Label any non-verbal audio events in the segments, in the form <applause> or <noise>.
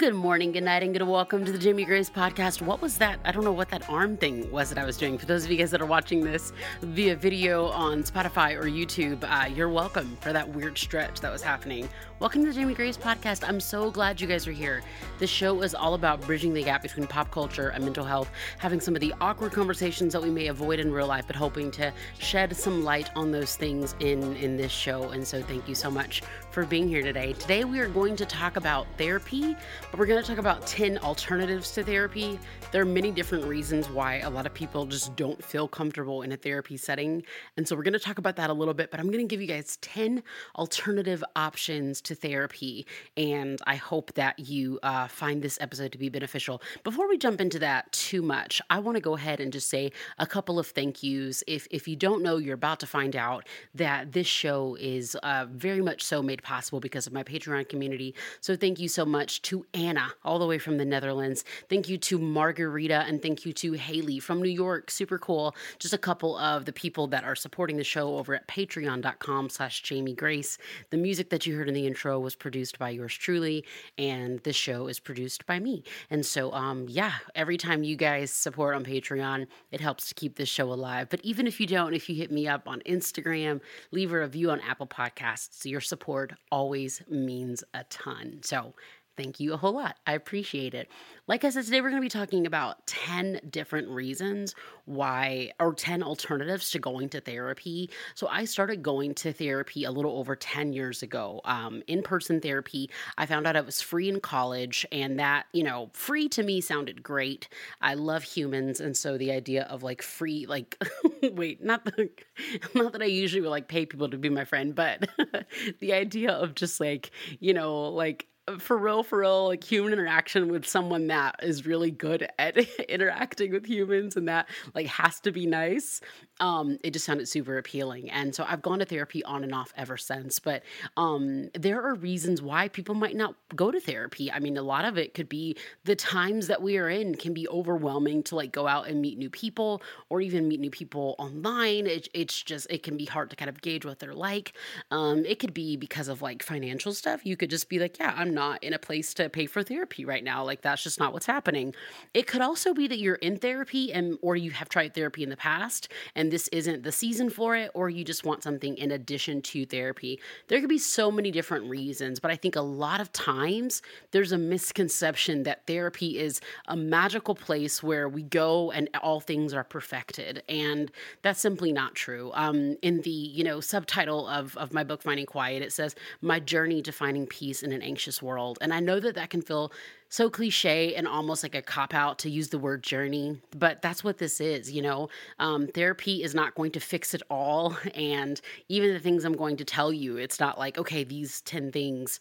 Good morning, good night, and good welcome to the Jamie Grace podcast. What was that? I don't know what that arm thing was that I was doing. For those of you guys that are watching this via video on Spotify or YouTube, uh, you're welcome for that weird stretch that was happening. Welcome to the Jamie Grace podcast. I'm so glad you guys are here. This show is all about bridging the gap between pop culture and mental health, having some of the awkward conversations that we may avoid in real life, but hoping to shed some light on those things in in this show. And so, thank you so much for being here today. Today, we are going to talk about therapy, but we're going to talk about 10 alternatives to therapy. There are many different reasons why a lot of people just don't feel comfortable in a therapy setting. And so we're going to talk about that a little bit, but I'm going to give you guys 10 alternative options to therapy. And I hope that you uh, find this episode to be beneficial. Before we jump into that too much, I want to go ahead and just say a couple of thank yous. If, if you don't know, you're about to find out that this show is uh, very much so made possible because of my Patreon community. So thank you so much to Anna all the way from the Netherlands. Thank you to Margarita and thank you to Haley from New York. Super cool. Just a couple of the people that are supporting the show over at patreon.com slash Jamie Grace. The music that you heard in the intro was produced by yours truly, and this show is produced by me. And so, um, yeah, every time you guys support on Patreon, it helps to keep this show alive. But even if you don't, if you hit me up on Instagram, leave a review on Apple Podcasts, your support always means a ton. So Thank you a whole lot. I appreciate it. Like I said, today we're going to be talking about 10 different reasons why, or 10 alternatives to going to therapy. So I started going to therapy a little over 10 years ago. Um, in person therapy, I found out it was free in college, and that, you know, free to me sounded great. I love humans. And so the idea of like free, like, <laughs> wait, not, the, <laughs> not that I usually would like pay people to be my friend, but <laughs> the idea of just like, you know, like, for real, for real, like human interaction with someone that is really good at <laughs> interacting with humans and that like has to be nice um, it just sounded super appealing. And so I've gone to therapy on and off ever since. But um, there are reasons why people might not go to therapy. I mean, a lot of it could be the times that we are in can be overwhelming to like go out and meet new people or even meet new people online. It, it's just, it can be hard to kind of gauge what they're like. Um, it could be because of like financial stuff. You could just be like, yeah, I'm not in a place to pay for therapy right now. Like, that's just not what's happening. It could also be that you're in therapy and, or you have tried therapy in the past and this isn't the season for it, or you just want something in addition to therapy. There could be so many different reasons, but I think a lot of times there's a misconception that therapy is a magical place where we go and all things are perfected. And that's simply not true. Um, in the, you know, subtitle of, of my book, Finding Quiet, it says, My Journey to Finding Peace in an Anxious World. And I know that that can feel so cliche and almost like a cop out to use the word journey, but that's what this is. You know, um, therapy is not going to fix it all. And even the things I'm going to tell you, it's not like, okay, these 10 things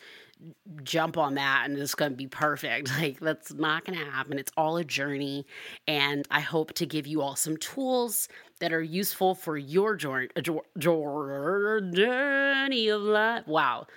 jump on that and it's going to be perfect. <laughs> Like, that's not going to happen. It's all a journey. And I hope to give you all some tools that are useful for your journey, journey of life. Wow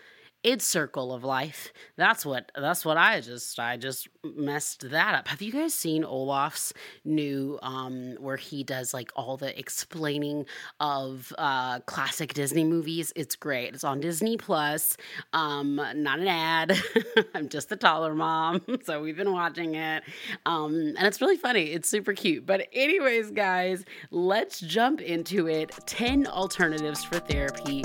its circle of life. That's what that's what I just I just messed that up. Have you guys seen Olaf's new um where he does like all the explaining of uh classic Disney movies? It's great. It's on Disney Plus. Um not an ad. <laughs> I'm just the taller mom. <laughs> So we've been watching it. Um and it's really funny. It's super cute. But anyways, guys, let's jump into it. 10 alternatives for therapy.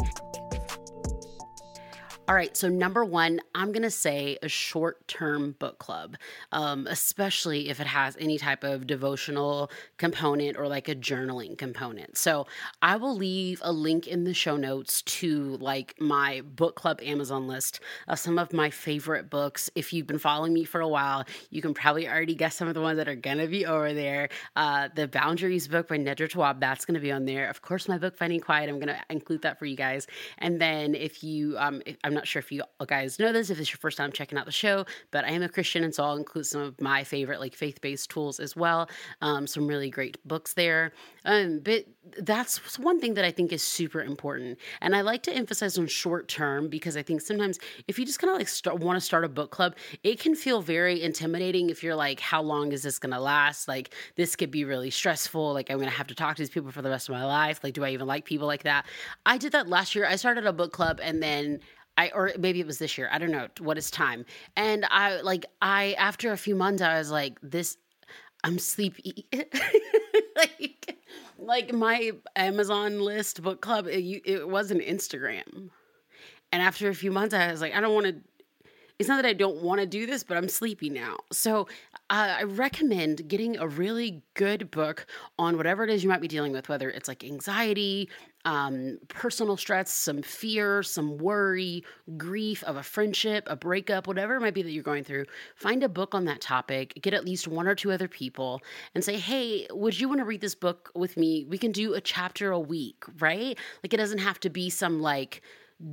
All right, so number one, I'm gonna say a short term book club, um, especially if it has any type of devotional component or like a journaling component. So I will leave a link in the show notes to like my book club Amazon list of some of my favorite books. If you've been following me for a while, you can probably already guess some of the ones that are gonna be over there. Uh, the Boundaries book by Nedra Tawwab, that's gonna be on there. Of course, my book Finding Quiet, I'm gonna include that for you guys. And then if you, um, if, I'm not sure if you guys know this, if it's your first time checking out the show, but I am a Christian, and so I'll include some of my favorite like faith based tools as well. Um, some really great books there. Um, but that's one thing that I think is super important, and I like to emphasize on short term because I think sometimes if you just kind of like start, want to start a book club, it can feel very intimidating if you're like, how long is this going to last? Like this could be really stressful. Like I'm going to have to talk to these people for the rest of my life. Like do I even like people like that? I did that last year. I started a book club and then I or maybe it was this year. I don't know what is time. And I like I after a few months I was like this I'm sleepy. <laughs> like like my Amazon list book club it, it was an Instagram. And after a few months I was like I don't want to it's not that I don't want to do this, but I'm sleepy now. So uh, I recommend getting a really good book on whatever it is you might be dealing with, whether it's like anxiety, um, personal stress, some fear, some worry, grief of a friendship, a breakup, whatever it might be that you're going through, find a book on that topic, get at least one or two other people, and say, hey, would you want to read this book with me? We can do a chapter a week, right? Like it doesn't have to be some like,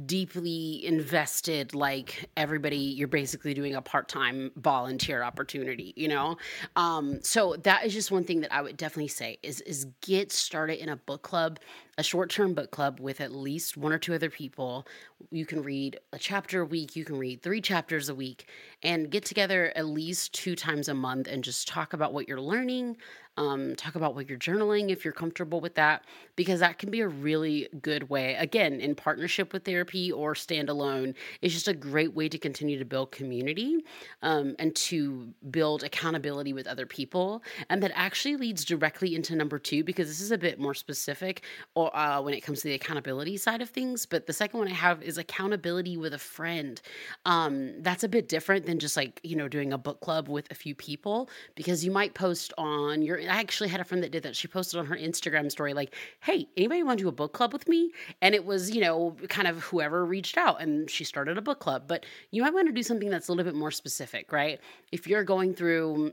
deeply invested like everybody you're basically doing a part-time volunteer opportunity you know um so that is just one thing that i would definitely say is is get started in a book club a short term book club with at least one or two other people. You can read a chapter a week, you can read three chapters a week, and get together at least two times a month and just talk about what you're learning, um, talk about what you're journaling if you're comfortable with that, because that can be a really good way, again, in partnership with therapy or standalone. It's just a great way to continue to build community um, and to build accountability with other people. And that actually leads directly into number two, because this is a bit more specific or uh, when it comes to the accountability side of things. But the second one I have is accountability with a friend. Um, that's a bit different than just like, you know, doing a book club with a few people because you might post on your I actually had a friend that did that. She posted on her Instagram story, like, hey, anybody want to do a book club with me? And it was, you know, kind of whoever reached out and she started a book club. But you might want to do something that's a little bit more specific, right? If you're going through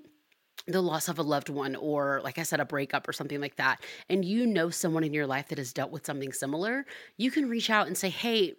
the loss of a loved one or like i said a breakup or something like that and you know someone in your life that has dealt with something similar you can reach out and say hey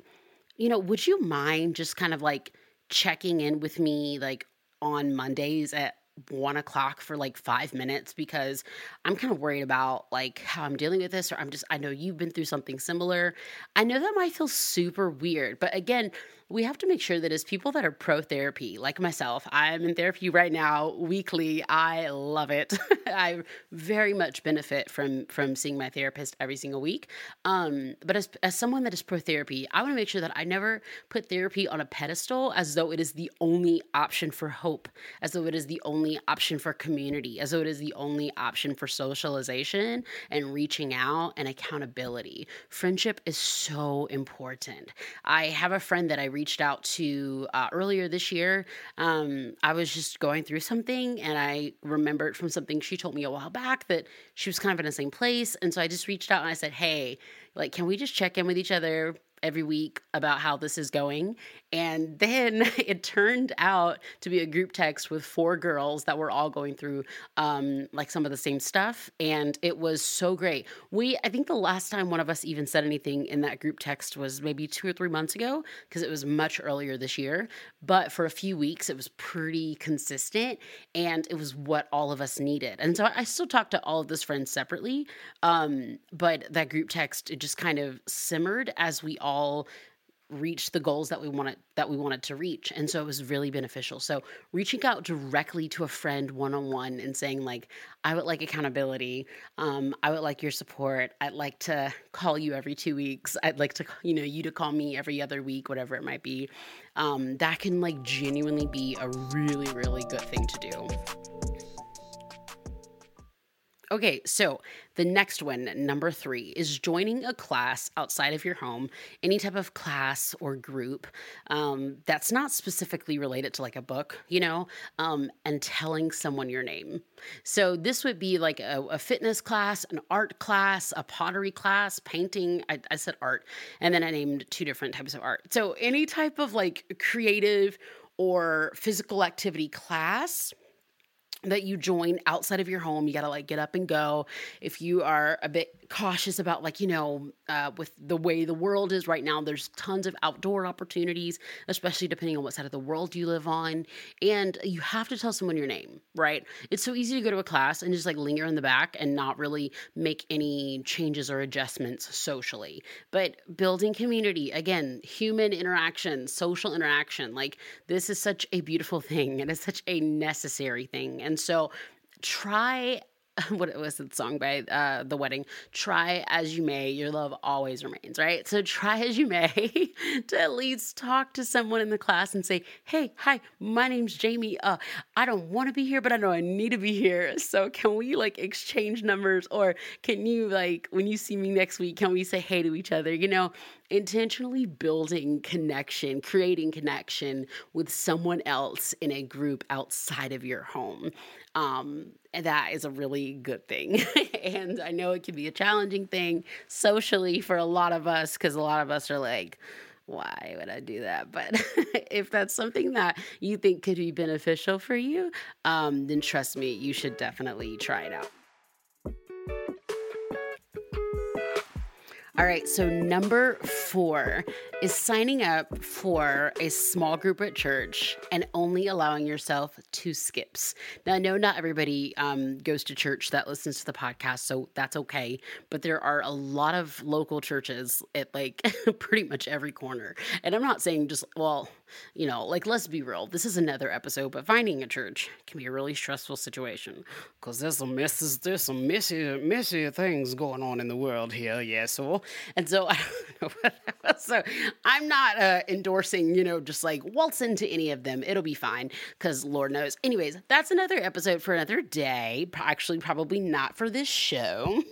you know would you mind just kind of like checking in with me like on mondays at one o'clock for like five minutes because I'm kind of worried about like how I'm dealing with this, or I'm just, I know you've been through something similar. I know that might feel super weird, but again, we have to make sure that as people that are pro therapy, like myself, I'm in therapy right now weekly. I love it. <laughs> I very much benefit from from seeing my therapist every single week. Um, but as as someone that is pro therapy, I want to make sure that I never put therapy on a pedestal as though it is the only option for hope, as though it is the only option for community, as though it is the only option for socialization and reaching out and accountability. Friendship is so important. I have a friend that I reach reached out to uh, earlier this year. Um, I was just going through something and I remembered from something she told me a while back that she was kind of in the same place. And so I just reached out and I said, Hey, like, can we just check in with each other? Every week about how this is going. And then <laughs> it turned out to be a group text with four girls that were all going through um, like some of the same stuff. And it was so great. We, I think the last time one of us even said anything in that group text was maybe two or three months ago because it was much earlier this year. But for a few weeks, it was pretty consistent and it was what all of us needed. And so I still talk to all of those friends separately. Um, but that group text, it just kind of simmered as we all all reached the goals that we wanted that we wanted to reach and so it was really beneficial. So reaching out directly to a friend one-on-one and saying like i would like accountability. Um, i would like your support. I'd like to call you every two weeks. I'd like to you know you to call me every other week whatever it might be. Um, that can like genuinely be a really really good thing to do Okay, so the next one, number three, is joining a class outside of your home, any type of class or group um, that's not specifically related to like a book, you know, um, and telling someone your name. So this would be like a, a, fitness class, an art class, a pottery class, painting. I, I said art, and then I named two different types of art. So any type of like creative or physical activity class that you join outside of your home. You got to like get up and go. If you are a bit cautious about like you know uh, with the way the world is right now there's tons of outdoor opportunities especially depending on what side of the world you live on. And you have to tell someone your name right? It's so easy to go to a class and just like linger in the back and not really make any changes or adjustments socially. But building community again human interaction social interaction like this is such a beautiful <laughs> thing and it's such a necessary thing. And so try <laughs> what it was the song by uh, the wedding? Try as you may, your love always remains, right? So try as you may <laughs> to at least talk to someone in the class and say, "Hey, hi, my name's Jamie. Uh, I don't want to be here, but I know I need to be here. So can we like exchange numbers, or can you like when you see me next week, can we say hey to each other? You know, intentionally building connection, creating connection with someone else in a group outside of your home. Um, and that is a really good thing. <laughs> and I know it can be a challenging thing socially for a lot of us because a lot of us are like, why would I do that? But <laughs> if that's something that you think could be beneficial for you, um, then trust me, you should definitely try it out. All right, so number four is signing up for a small group at church and only allowing yourself two skips. Now, I know not everybody um, goes to church that listens to the podcast, so that's okay. But there are a lot of local churches at like <laughs> pretty much every corner. And I'm not saying just, well, you know, like let's be real. This is another episode, but finding a church can be a really stressful situation because there's some messes, there's some messy, messy things going on in the world here. Yeah, so and so <laughs> I don't know. What so I'm not uh, endorsing, you know, just like waltz into any of them. It'll be fine because Lord knows. Anyways, that's another episode for another day. Actually, probably not for this show.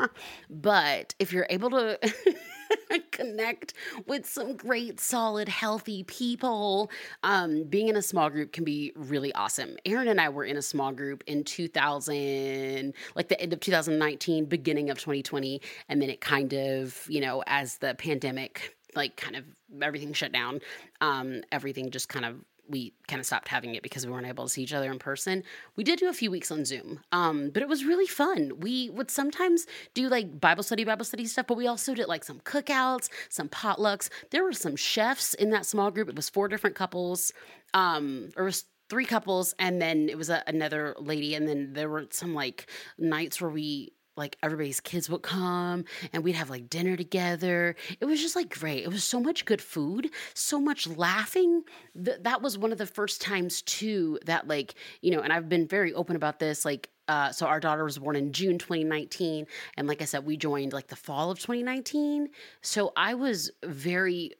<laughs> but if you're able to <laughs> <laughs> connect with some great, solid, healthy people, um, being in a small group can be really awesome. Aaron and I were in a small group in 2000, like the end of 2019, beginning of 2020. And then it kind of, you know, as the pandemic like kind of everything shut down. Um, everything just kind of we kind of stopped having it because we weren't able to see each other in person. We did do a few weeks on Zoom, um, but it was really fun. We would sometimes do like Bible study, Bible study stuff, but we also did like some cookouts, some potlucks. There were some chefs in that small group. It was four different couples, um, or was three couples, and then it was a, another lady, and then there were some like nights where we like everybody's kids would come and we'd have like dinner together. It was just like great. It was so much good food, so much laughing. Th- that was one of the first times too that like, you know, and I've been very open about this like uh, so our daughter was born in June 2019 and like I said we joined like the fall of 2019. So I was very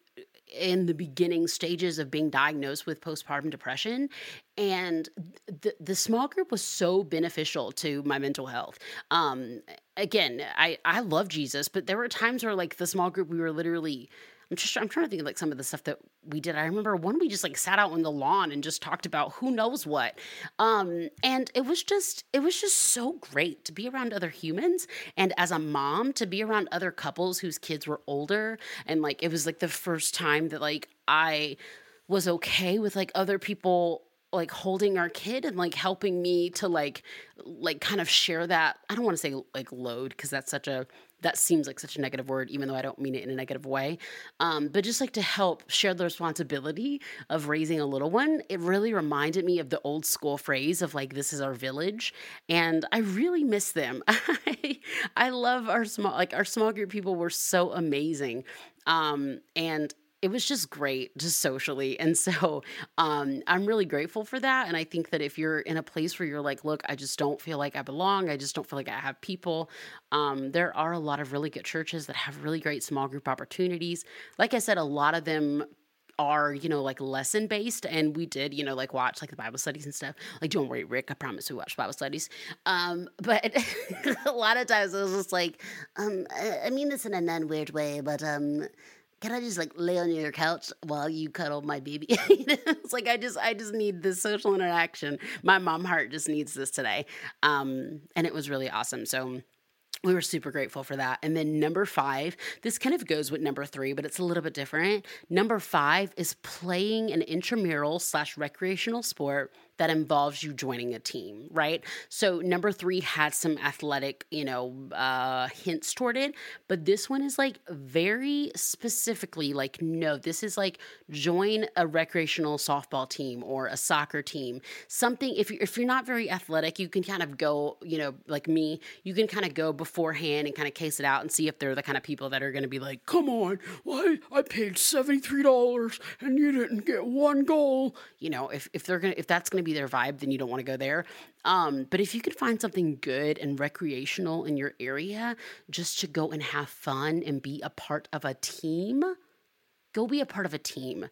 in the beginning stages of being diagnosed with postpartum depression and the, the small group was so beneficial to my mental health. Um again i i love jesus but there were times where like the small group we were literally I'm just I'm trying to think of like some of the stuff that we did. I remember one we just like sat out on the lawn and just talked about who knows what. Um, and it was just it was just so great to be around other humans and as a mom to be around other couples whose kids were older and like it was like the first time that like I was okay with like other people like holding our kid and like helping me to like like kind of share that i don't want to say like load because that's such a that seems like such a negative word even though i don't mean it in a negative way. Um, but just like to help share the responsibility of raising a little one it really reminded me of the old school phrase of like this is our village and i really miss them. <laughs> I, love our small like our small group people were so amazing. Um, and it was just great just socially and so <laughs> um, i'm really grateful for that and i think that if you're in a place where you're like look i just don't feel like i belong i just don't feel like i have people um, there are a lot of really good churches that have really great small group opportunities. Like i said a lot of them are you know like lesson based and we did you know like watch like the bible studies and stuff. Like don't worry rick i promise we watch bible studies. Um <laughs> but <laughs> a lot of times it was just like um i mean this in a non-weird way but um can I just like lay on your couch while you cuddle my baby? <laughs> it's like I just I just need this social interaction. My mom heart just needs this today. Um, and it was really awesome. So we were super grateful for that. And then number five, this kind of goes with number three, but it's a little bit different. Number five is playing an intramural slash recreational sport that involves you joining a team, right? So number three had some athletic, you know, uh, hints toward it, but this one is like very specifically like, no, this is like join a recreational softball team or a soccer team. Something if you're if you're not very athletic, you can kind of go, you know, like me, you can kind of go beforehand and kind of case it out and see if they're the kind of people that are going to be like, come on, why I paid seventy three dollars and you didn't get one goal. You know, if if they're gonna if that's gonna be be their vibe, then you don't want to go there. Um, but if you could find something good and recreational in your area just to go and have fun and be a part of a team, go be a part of a team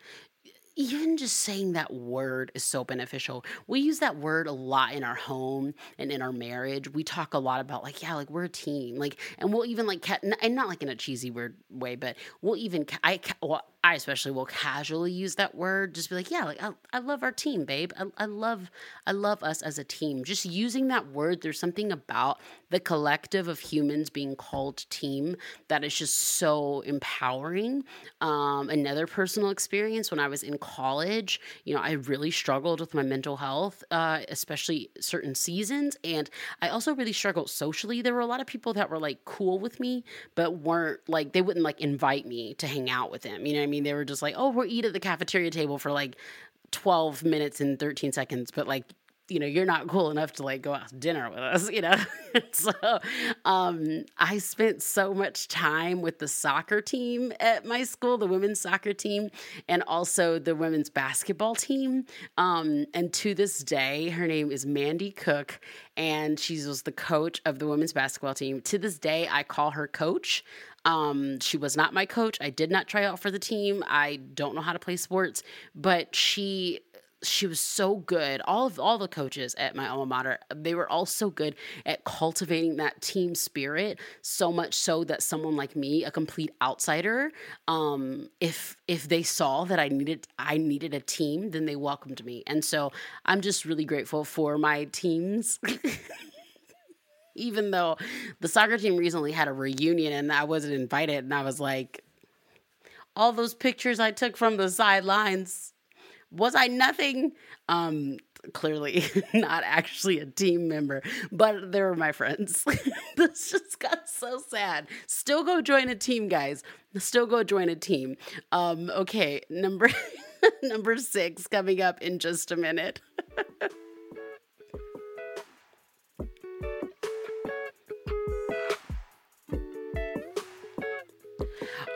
even just saying that word is so beneficial. We use that word a lot in our home and in our marriage. We talk a lot about like, yeah, like we're a team, like, and we'll even like, and not like in a cheesy weird way, but we'll even, I, well, I especially will casually use that word, just be like, yeah, like I, I love our team, babe. I, I love, I love us as a team. Just using that word, there's something about the collective of humans being called team that is just so empowering. Um, another personal experience when I was in college, you know, I really struggled with my mental health, uh, especially certain seasons, and I also really struggled socially. There were a lot of people that were like cool with me, but weren't like they wouldn't like invite me to hang out with them. You know what I mean? They were just like, oh, we'll eat at the cafeteria table for like 12 minutes and 13 seconds, but like, you know, you're not cool enough to like go out to dinner with us, <laughs> you know? <laughs> so um, I spent so much time with the soccer team at my school, the women's soccer team, and also the women's basketball team. Um, and to this day, her name is Mandy Cook, and she was the coach of the women's basketball team. To this day, I call her coach. Um, she was not my coach. I did not try out for the team. I don't know how to play sports, but she she was so good. All of all the coaches at my alma mater, they were all so good at cultivating that team spirit. So much so that someone like me, a complete outsider, um, if if they saw that I needed I needed a team, then they welcomed me. And so I'm just really grateful for my teams. <laughs> even though the soccer team recently had a reunion and I wasn't invited, and I was like, all those pictures I took from the sidelines, was I nothing? Um, clearly <laughs> not actually a team member, but they were my friends. <laughs> this just got so sad. Still go join a team, guys. Still go join a team. Um, okay, number <laughs> number six coming up in just a minute.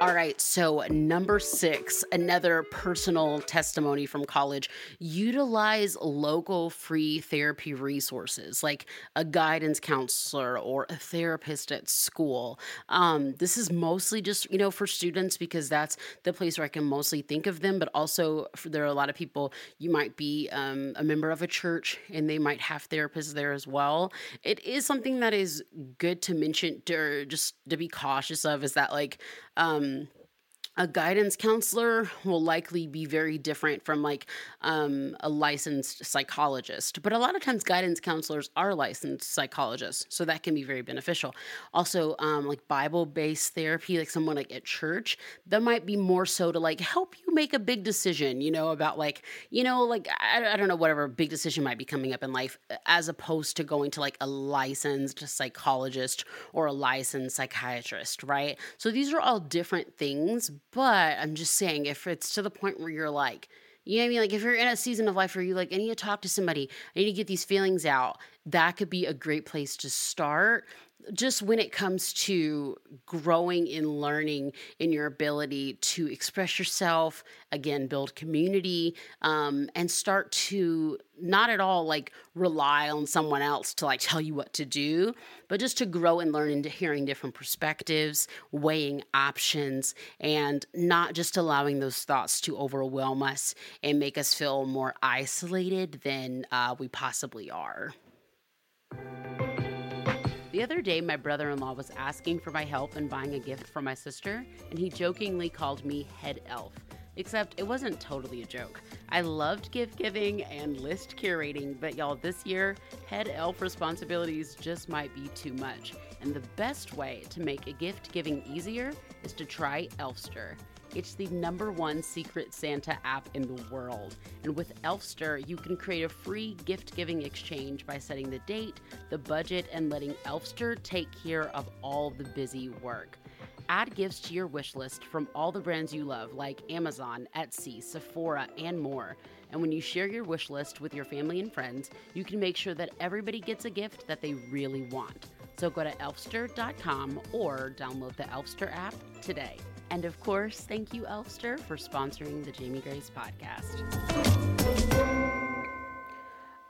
All right, so number six, another personal testimony from college. Utilize local free therapy resources like a guidance counselor or a therapist at school. Um, this is mostly just, you know, for students because that's the place where I can mostly think of them, but also for, there are a lot of people, you might be um, a member of a church and they might have therapists there as well. It is something that is good to mention or just to be cautious of is that like, um, a guidance counselor will likely be very different from like um, a licensed psychologist but a lot of times guidance counselors are licensed psychologists so that can be very beneficial. Also um, like bible-based therapy like someone like at church that might be more so to like help you make a big decision you know about like you know like I, I don't know whatever big decision might be coming up in life as opposed to going to like a licensed psychologist or a licensed psychiatrist right? So these are all different things but I'm just saying, if it's to the point where you're like, you know what I mean? Like if you're in a season of life where you like, I need to talk to somebody, I need to get these feelings out, that could be a great place to start just when it comes to growing and learning in your ability to express yourself, again, build community, um, and start to not at all like rely on someone else to like tell you what to do, but just to grow and learn into hearing different perspectives, weighing options, and not just allowing those thoughts to overwhelm us and make us feel more isolated than uh, we possibly are. The other day, my brother in law was asking for my help in buying a gift for my sister, and he jokingly called me head elf. Except it wasn't totally a joke. I loved gift giving and list curating, but y'all, this year, head elf responsibilities just might be too much. And the best way to make a gift giving easier is to try Elfster. It's the number one secret Santa app in the world. And with Elfster, you can create a free gift giving exchange by setting the date, the budget, and letting Elfster take care of all the busy work. Add gifts to your wish list from all the brands you love, like Amazon, Etsy, Sephora, and more. And when you share your wish list with your family and friends, you can make sure that everybody gets a gift that they really want. So go to elfster.com or download the Elfster app today. And of course, thank you, Elfster, for sponsoring the Jamie Grace podcast.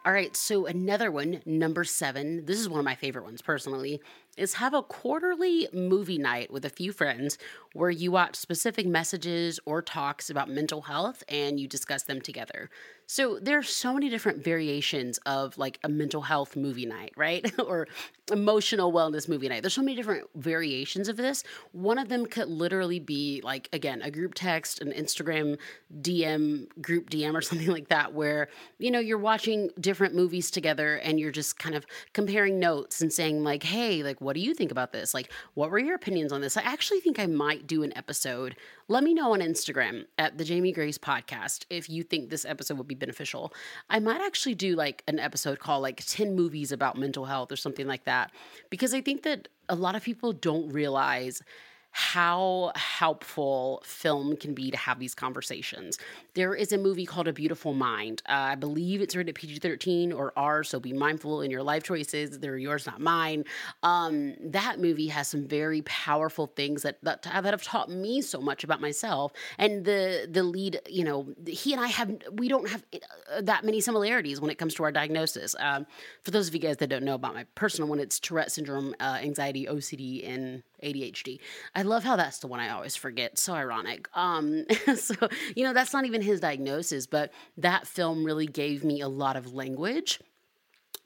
All right, so another one, number seven. This is one of my favorite ones personally is have a quarterly movie night with a few friends where you watch specific messages or talks about mental health and you discuss them together. So there are so many different variations of like a mental health movie night, right? <laughs> or emotional wellness movie night. There's so many different variations of this. One of them could literally be like again, a group text, an Instagram DM, group DM or <laughs> something like that where, you know, you're watching different movies together and you're just kind of comparing notes and saying like, "Hey, like what do you think about this? Like what were your opinions on this?" I actually think I might do an episode let me know on Instagram at the Jamie Grace podcast if you think this episode would be beneficial. I might actually do like an episode called like 10 movies about mental health or something like that because I think that a lot of people don't realize how helpful film can be to have these conversations. There is a movie called A Beautiful Mind. Uh, I believe it's rated PG 13 or R, so be mindful in your life choices. They're yours, not mine. Um, that movie has some very powerful things that, that, that have taught me so much about myself. And the, the lead, you know, he and I have, we don't have uh, that many similarities when it comes to our diagnosis. Um, for those of you guys that don't know about my personal one, it's Tourette syndrome, uh, anxiety, OCD, and ADHD. I love how that's the one I always forget. So ironic. Um, <laughs> so you know that's not even his diagnosis, but that film really gave me a lot of language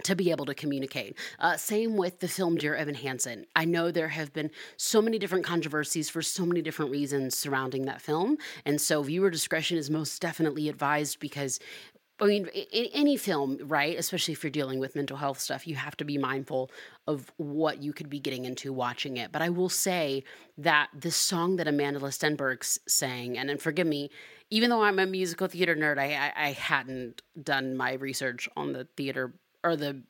to be able to communicate. Uh, same with the film Dear Evan Hansen. I know there have been so many different controversies for so many different reasons surrounding that film. And so viewer discretion is most definitely advised because I mean, in any film, right? Especially if you're dealing with mental health stuff, you have to be mindful of what you could be getting into watching it. But I will say that the song that Amandla Stenberg sang, and then forgive me, even though I'm a musical theater nerd, I, I, I hadn't done my research on the theater or the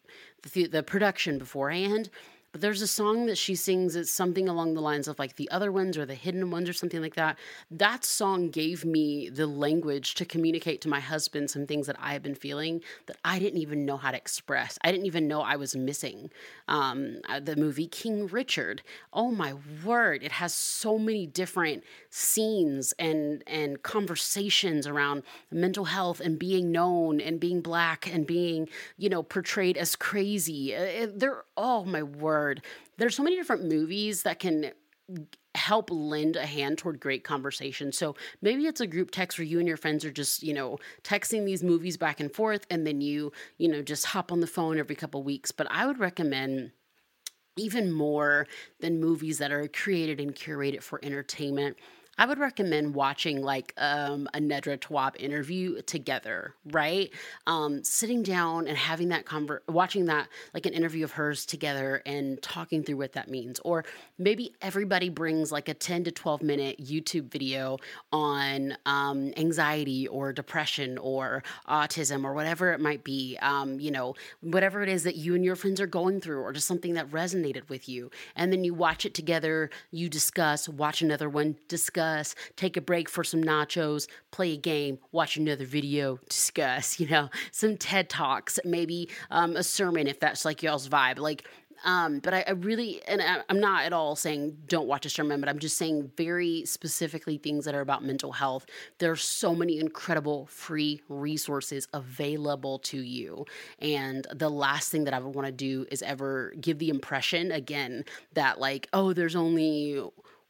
the, the production beforehand. But there's a song that she sings. It's something along the lines of like the other ones or the hidden ones or something like that. That song gave me the language to communicate to my husband some things that I have been feeling that I didn't even know how to express. I didn't even know I was missing. Um, uh, the movie King Richard. Oh my word! It has so many different scenes and and conversations around mental health and being known and being black and being you know portrayed as crazy. Uh, they're oh my word there's so many different movies that can help lend a hand toward great conversation. So maybe it's a group text where you and your friends are just, you know, texting these movies back and forth and then you, you know, just hop on the phone every couple weeks. But I would recommend even more than movies that are created and curated for entertainment I would recommend watching like um, a Nedra Tawwab interview together, right? Um, sitting down and having that conver- watching that like an interview of hers together and talking through what that means. Or maybe everybody brings like a 10 to 12 minute YouTube video on um, anxiety or depression or autism or whatever it might be. Um, you know, whatever it is that you and your friends are going through or just something that resonated with you. And then you watch it together, you discuss, watch another one, discuss discuss, take a break for some nachos, play a game, watch another video, discuss, <laughs> you know, some TED Talks, maybe um, a sermon if that's like y'all's vibe. Like, um, but I, I, really, and I, am not at all saying don't watch a sermon, but I'm just saying very specifically things that are about mental health. There are so many incredible free resources available to you. And the last thing that I would want to do is ever give the impression again that, like, oh, there's only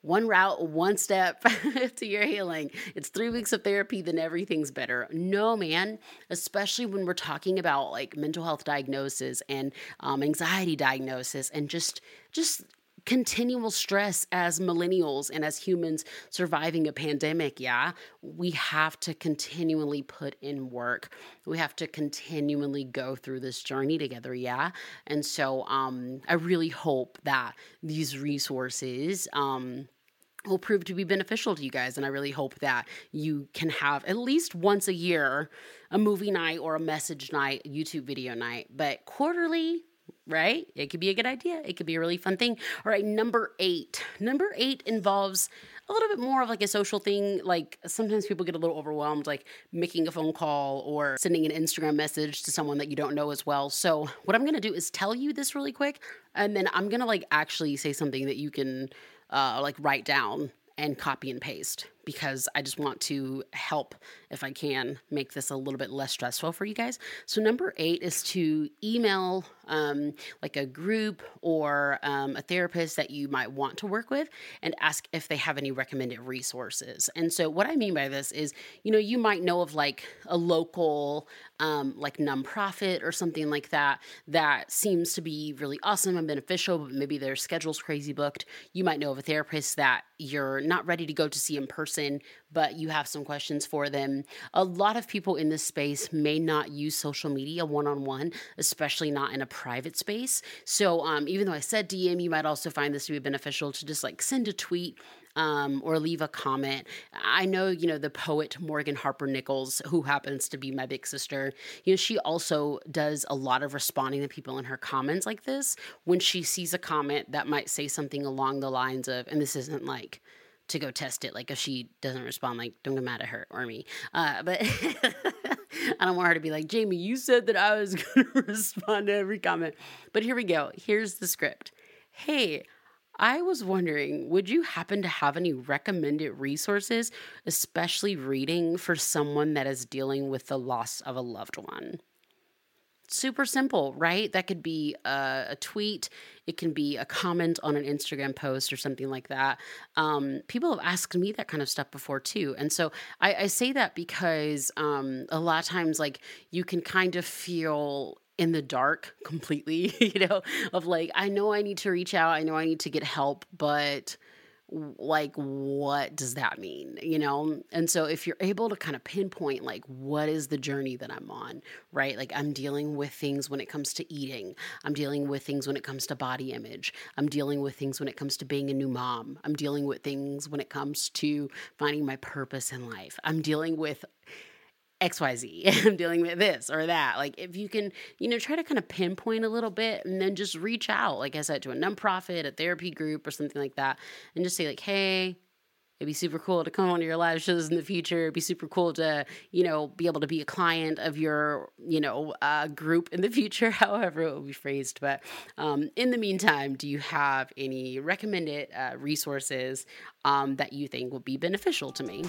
one route, one step <laughs> to your healing. It's three weeks of therapy, then everything's better. No, man, especially when we're talking about like mental health diagnosis and um, anxiety diagnosis and just, just, continual stress as millennials and as humans surviving a pandemic, yeah, we have to continually put in work. We have to continually go through this journey together, yeah. And so um I really hope that these resources um will prove to be beneficial to you guys. And I really hope that you can have at least once a year a movie night or a message night, YouTube video night, but quarterly. Right? It could be a good idea. It could be a really fun thing. All right, number eight. Number eight involves a little bit more of like a social thing. Like sometimes people get a little overwhelmed, like making a phone call or sending an Instagram message to someone that you don't know as well. So, what I'm gonna do is tell you this really quick, and then I'm gonna like actually say something that you can uh, like write down and copy and paste because I just want to help, if I can, make this a little bit less stressful for you guys. So, number eight is to email um, like a group or um, a therapist that you might want to work with and ask if they have any recommended resources. And so, what I mean by this is, you know, you might know of like a local, um, like nonprofit or something like that, that seems to be really awesome and beneficial, but maybe their schedule's crazy booked. You might know of a therapist that you're not ready to go to see in person, but you have some questions for them. A lot of people in this space may not use social media one on one, especially not in a private space. So, um, even though I said DM, you might also find this to be beneficial to just like send a tweet um, or leave a comment. I know, you know, the poet Morgan Harper Nichols, who happens to be my big sister, you know, she also does a lot of responding to people in her comments like this when she sees a comment that might say something along the lines of, and this isn't like, to go test it. Like if she doesn't respond, like don't get mad at her or me. Uh, but <laughs> I don't want her to be like, Jamie, you said that I was <laughs> going <laughs> to respond to every comment. But here we go. Here's the script. Hey, I was wondering, would you happen to have any recommended resources, especially reading for someone that is dealing with the loss of a loved one? Super simple, right? That could be a, a, tweet, it can be a comment on an Instagram post or something like that. Um, people have asked me that kind of stuff before too. And so I, I say that because um, a lot of times, like, you can kind of feel in the dark completely, <laughs> you know, of like, I know I need to reach out, I know I need to get help, but like what does that mean you know? And so if you're able to kind of pinpoint like what is the journey that i'm on right? Like i'm dealing with things when it comes to eating. I'm dealing with things when it comes to body image. I'm dealing with things when it comes to being a new mom. I'm dealing with things when it comes to finding my purpose in life. I'm dealing with XYZ, I'm <laughs> dealing with this or that. Like, if you can, you know, try to kind of pinpoint a little bit and then just reach out, like I said, to a nonprofit, a therapy group, or something like that, and just say, like, hey, It'd be super cool to come on your live shows in the future. It'd be super cool to, you know, be able to be a client of your, you know, uh, group in the future, <laughs> however it will be phrased. But um, in the meantime, do you have any recommended uh, resources um, that you think would be beneficial to me?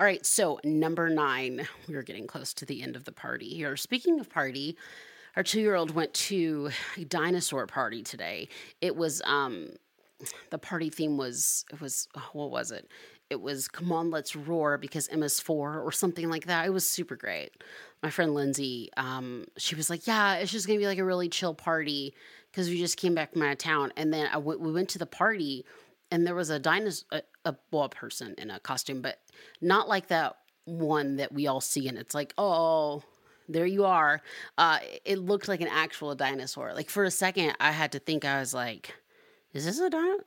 All right, so number nine, we are getting close to the end of the party here. Speaking of party, our two year old went to a dinosaur party today. It was, um, the party theme was, it was, what was it? It was Come On, Let's Roar because Emma's four or something like that. It was super great. My friend Lindsay, um, she was like, Yeah, it's just gonna be like a really chill party because we just came back from out of town. And then I w- we went to the party and there was a dinosaur, a, well, a person in a costume, but not like that one that we all see, and it's like, oh, there you are. Uh, it looked like an actual dinosaur. Like for a second, I had to think. I was like, is this a dinosaur?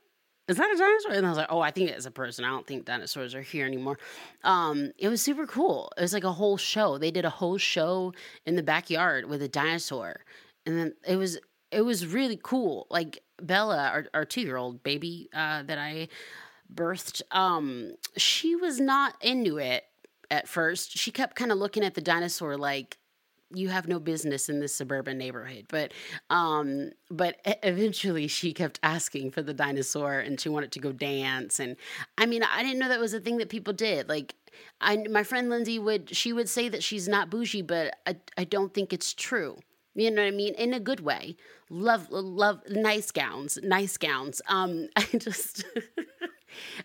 Is that a dinosaur? And I was like, oh, I think it's a person. I don't think dinosaurs are here anymore. Um, it was super cool. It was like a whole show. They did a whole show in the backyard with a dinosaur, and then it was it was really cool. Like Bella, our, our two year old baby uh, that I birthed, um, she was not into it at first. She kept kind of looking at the dinosaur like, you have no business in this suburban neighborhood but um but eventually she kept asking for the dinosaur and she wanted to go dance and i mean i didn't know that was a thing that people did like i my friend lindsay would she would say that she's not bougie but i, I don't think it's true you know what I mean? In a good way. Love, love, nice gowns, nice gowns. Um, <laughs> I just, <laughs>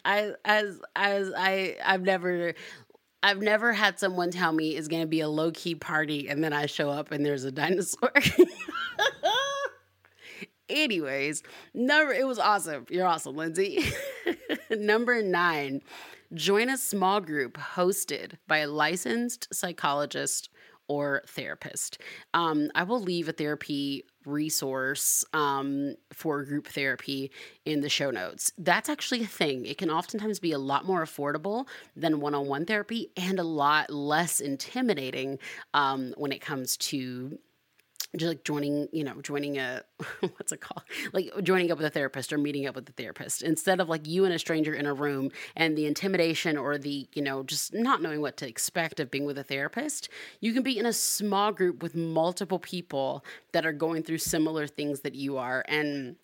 I, as, as I, I've never, I've never had someone tell me it's going to be a low key party and then I show up and there's a dinosaur. <laughs> Anyways, number it was awesome. You're awesome, Lindsay. <laughs> number nine, join a small group hosted by a licensed psychologist or therapist. Um, I will leave a therapy resource um, for group therapy in the show notes. That's actually a thing. It can oftentimes be a lot more affordable than one on one therapy and a lot less intimidating um, when it comes to just like joining, you know, joining a <laughs> what's it called? Like joining up with a therapist or meeting up with a therapist instead of like you and a stranger in a room and the intimidation or the, you know, just not knowing what to expect of being with a therapist. You can be in a small group with multiple people that are going through similar things that you are and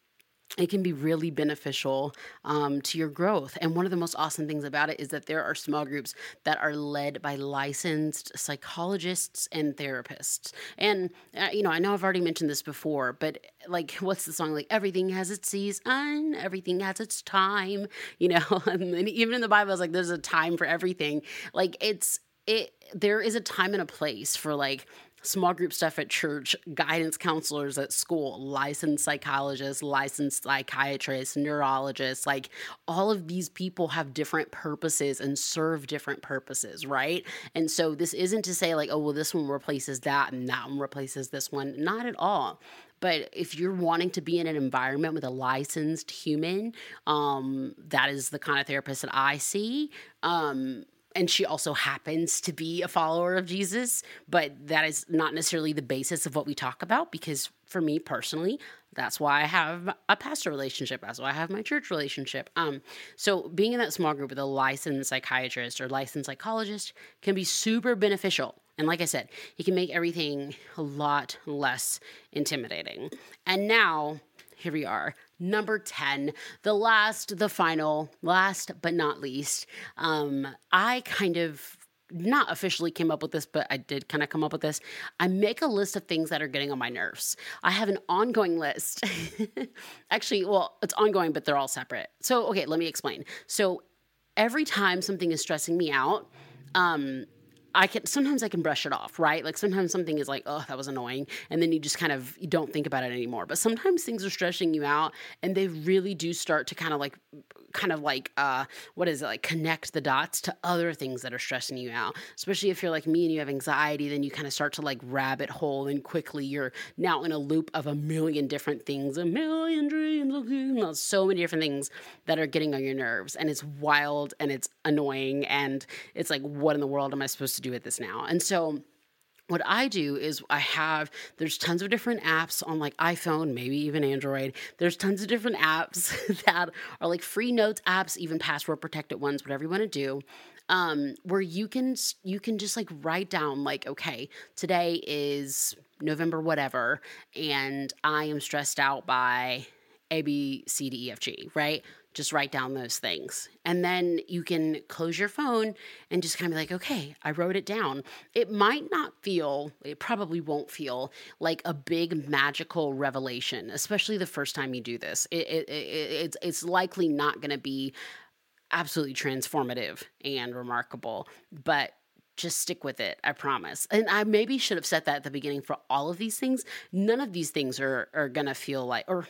it can be really beneficial um, to your growth. And one of the most awesome things about it is that there are small groups that are led by licensed psychologists and therapists. And, uh, you know, I know I've already mentioned this before, but like, <laughs> what's the song? Like, everything has its season, everything has its time, <laughs> you know? <laughs> and even in the Bible, it's like, there's a time for everything. Like, it's, it, there is a time and a place for like small group stuff at church, guidance counselors at school, licensed psychologists, licensed psychiatrists, neurologists. Like all of these people have different purposes and serve different purposes, right? And so this isn't to say, like, oh, well, this one replaces that and that one replaces this one. Not at all. But if you're wanting to be in an environment with a licensed human, um, that is the kind of therapist that I see. Um, and she also happens to be a follower of Jesus, but that is not necessarily the basis of what we talk about because for me personally, that's why I have a pastor relationship. That's why I have my church relationship. Um, so being in that small group with a licensed psychiatrist or licensed psychologist can be super beneficial. And like I said, it can make everything a lot less intimidating. And now here we are number 10 the last the final last but not least um i kind of not officially came up with this, but I did kind of come up with this. I make a list of things that are getting on my nerves. I have an ongoing list. <laughs> Actually, well, it's ongoing, but they're all separate. So, okay, let me explain. So, every time something is stressing me out, um, I can sometimes I can brush it off, right? Like sometimes something is like, oh, that was annoying, and then you just kind of you don't think about it anymore. But sometimes things are stressing you out, and they really do start to kind of like, kind of like, uh, what is it like? Connect the dots to other things that are stressing you out. Especially if you're like me and you have anxiety, then you kind of start to like rabbit hole, and quickly you're now in a loop of a million different things, a million dreams, so many different things that are getting on your nerves, and it's wild and it's annoying, and it's like, what in the world am I supposed to to do with this now. And so what I do is I have there's tons of different apps on like iPhone, maybe even Android. There's tons of different <laughs> apps <laughs> that are like free notes apps, even password protected ones, whatever you want to do. Um, where you can you can just like write down like okay today is November whatever and I am stressed out by A B C D E F G right just write down those things. And then you can close your phone and just kind of be like, okay, I wrote it down. It might not feel, it probably won't feel like a big magical revelation, especially the first time you do this. It, it, it it's, it's likely not going to be absolutely transformative and remarkable, but just stick with it i promise and i maybe should have said that at the beginning for all of these things none of these things are are gonna feel like or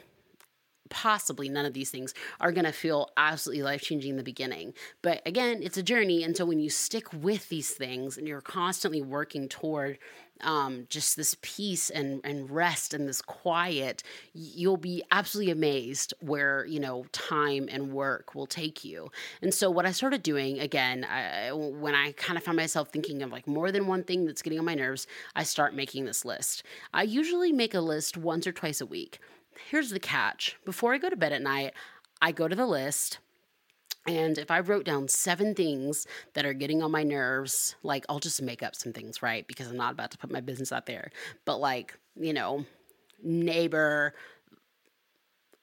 possibly none of these things are going to feel absolutely life changing in the beginning. But again, it's a journey. And so when you stick with these things and you're constantly working toward um, just this peace and, and rest and this quiet, you'll be absolutely amazed where, you know, time and work will take you. And so what I started doing again, I, when I kind of found myself thinking of like more than one thing that's getting on my nerves, I start making this list. I usually make a list once or twice a week here's the catch before I go to bed at night, I go to the list. And if I wrote down seven things that are getting on my nerves, like I'll just make up some things, right? Because I'm not about to put my business out there. But like, you know, neighbor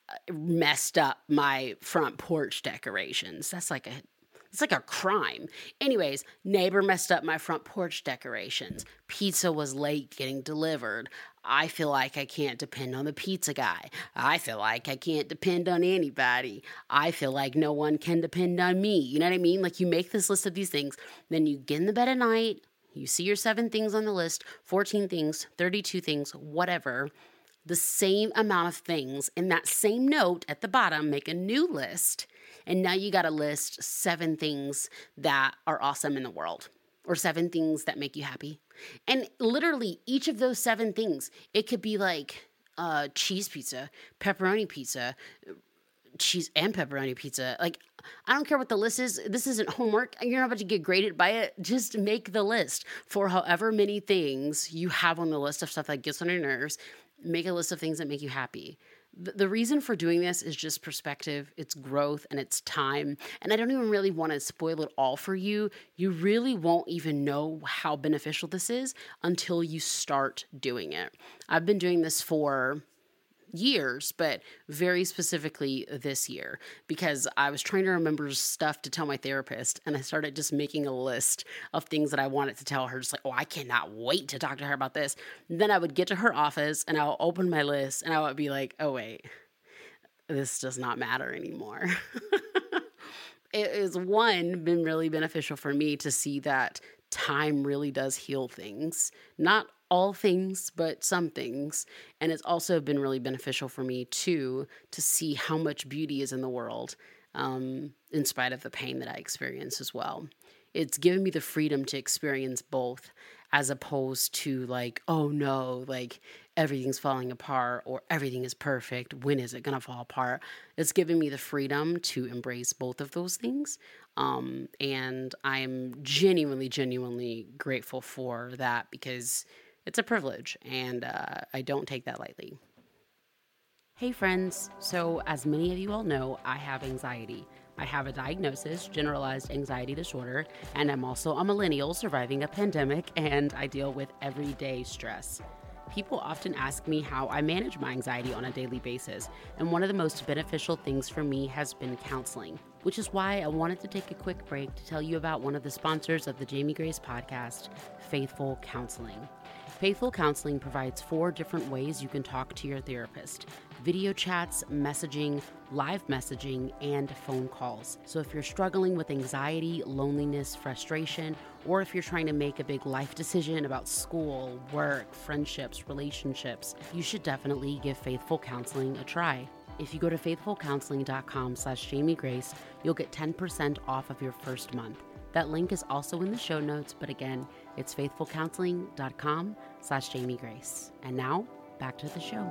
uh, messed up my front porch decorations. That's like a it's like a crime. Anyways, neighbor messed up my front porch decorations. Pizza was late getting delivered. I feel like I can't depend on the pizza guy. I feel like I can't depend on anybody. I feel like no one can depend on me. You know what I mean? Like you make this list of these things, then you get in the bed at night, you see your seven things on the list, 14 things, 32 things, whatever. The same amount of things in that same note at the bottom, make a new list. And now you got to list seven things that are awesome in the world or seven things that make you happy. And literally, each of those seven things, it could be like uh, cheese pizza, pepperoni pizza, cheese and pepperoni pizza. Like, I don't care what the list is. This isn't homework. You're not about to get graded by it. Just make the list for however many things you have on the list of stuff that gets on your nerves. Make a list of things that make you happy the reason for doing this is just perspective, it's growth, and it's time. And I don't even really want to spoil it all for you. You really won't even know how beneficial this is until you start doing it. I've been doing this for years, but very specifically this year because I was trying to remember stuff to tell my therapist and I started just making a list of things that I wanted to tell her. Just like, oh, I cannot wait to talk to her about this. And then I would get to her office and I'll open my list and I would be like, oh, wait, this does not matter anymore. <laughs> it is one been really beneficial for me to see that time really does heal things. Not all things, but some things. And it's also been really beneficial for me too to see how much beauty is in the world, um, in spite of the pain that I experience as well. It's given me the freedom to experience both as opposed to like, oh no, like everything's falling apart or everything is perfect. When is it going to fall apart? It's given me the freedom to embrace both of those things. Um, and I'm genuinely, genuinely grateful for that because it's a privilege and uh, I don't take that lightly. Hey, friends. So, as many of you all know, I have anxiety. I have a diagnosis, generalized anxiety disorder, and I'm also a millennial surviving a pandemic, and I deal with everyday stress. People often ask me how I manage my anxiety on a daily basis, and one of the most beneficial things for me has been counseling, which is why I wanted to take a quick break to tell you about one of the sponsors of the Jamie Grace podcast, Faithful Counseling. Faithful Counseling provides four different ways you can talk to your therapist video chats, messaging, live messaging, and phone calls. So if you're struggling with anxiety, loneliness, frustration, or if you're trying to make a big life decision about school, work, friendships, relationships, you should definitely give Faithful Counseling a try. If you go to faithfulcounseling.com slash Jamie Grace, you'll get 10% off of your first month. That link is also in the show notes, but again, it's faithfulcounseling.com slash Jamie Grace. And now, back to the show.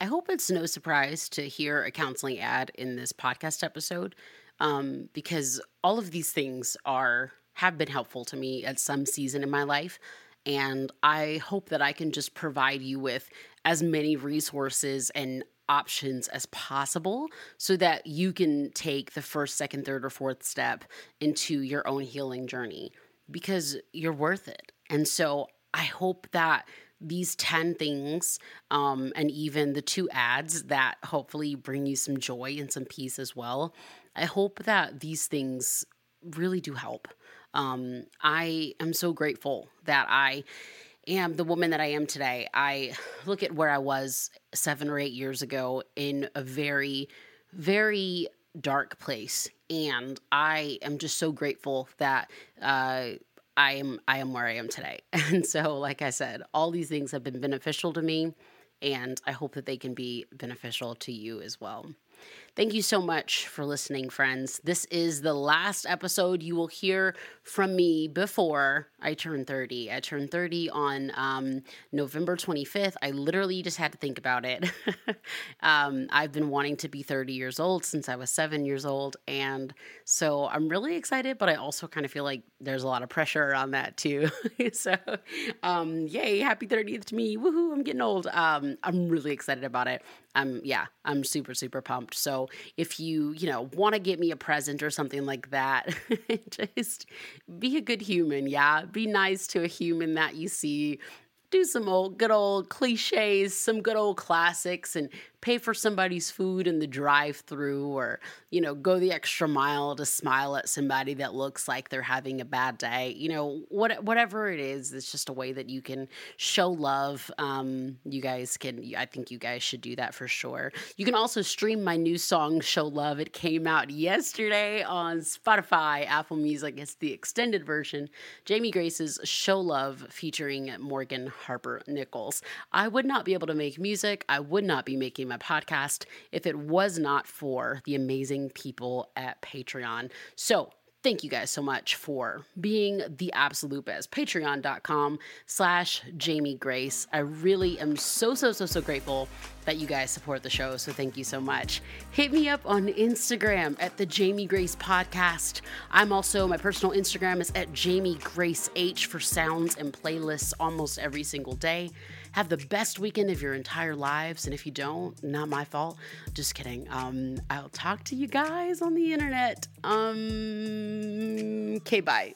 I hope it's no surprise to hear a counseling ad in this podcast episode um, because all of these things are have been helpful to me at some season in my life and I hope that I can just provide you with as many resources and options as possible so that you can take the first, second, third, or fourth step into your own healing journey because you're worth it. And so I hope that these 10 things um, and even the two ads that hopefully bring you some joy and some peace as well. I hope that these things really do help. Um, I am so grateful that I am the woman that I am today. I look at where I was seven or eight years ago in a very, very dark place. And I am just so grateful that uh, I am I am where I am today. <laughs> And so, like I said, all these things have been beneficial to me, and I hope that they can be beneficial to you as well. Thank you so much for listening, friends. This is the last episode you will hear from me before I turn 30. I turned 30 on um, November 25th. I literally just had to think about it. <laughs> um, I've been wanting to be 30 years old since I was seven years old. And so I'm really excited, but I also kind of feel like there's a lot of pressure around that too. <laughs> so, um, yay, happy 30th to me. Woohoo, I'm getting old. Um, I'm really excited about it. I'm, yeah, I'm super, super pumped. So, if you, you know, want to get me a present or something like that, <laughs> just be a good human. Yeah. Be nice to a human that you see do some old good old cliches, some good old classics, and pay for somebody's food in the drive-through, or you know, go the extra mile to smile at somebody that looks like they're having a bad day. You know, what whatever it is, it's just a way that you can show love. Um, you guys can. I think you guys should do that for sure. You can also stream my new song "Show Love." It came out yesterday on Spotify, Apple Music. It's the extended version. Jamie Grace's "Show Love" featuring Morgan Harper Nichols. I would not be able to make music, I would not be making my podcast if it was not for the amazing people at Patreon. So, thank you guys so much for being the absolute best. Patreon.com slash jamie grace. I really am so so so so grateful that you guys support the show so thank you so much. Hit me up on instagram at the jamie grace podcast. I'm also my personal instagram is at jamie grace h for sounds and playlists almost every single day have the best weekend of your entire lives. And if you don't, not my fault. Just kidding. Um, I'll talk to you guys on the internet. Um, okay, bye.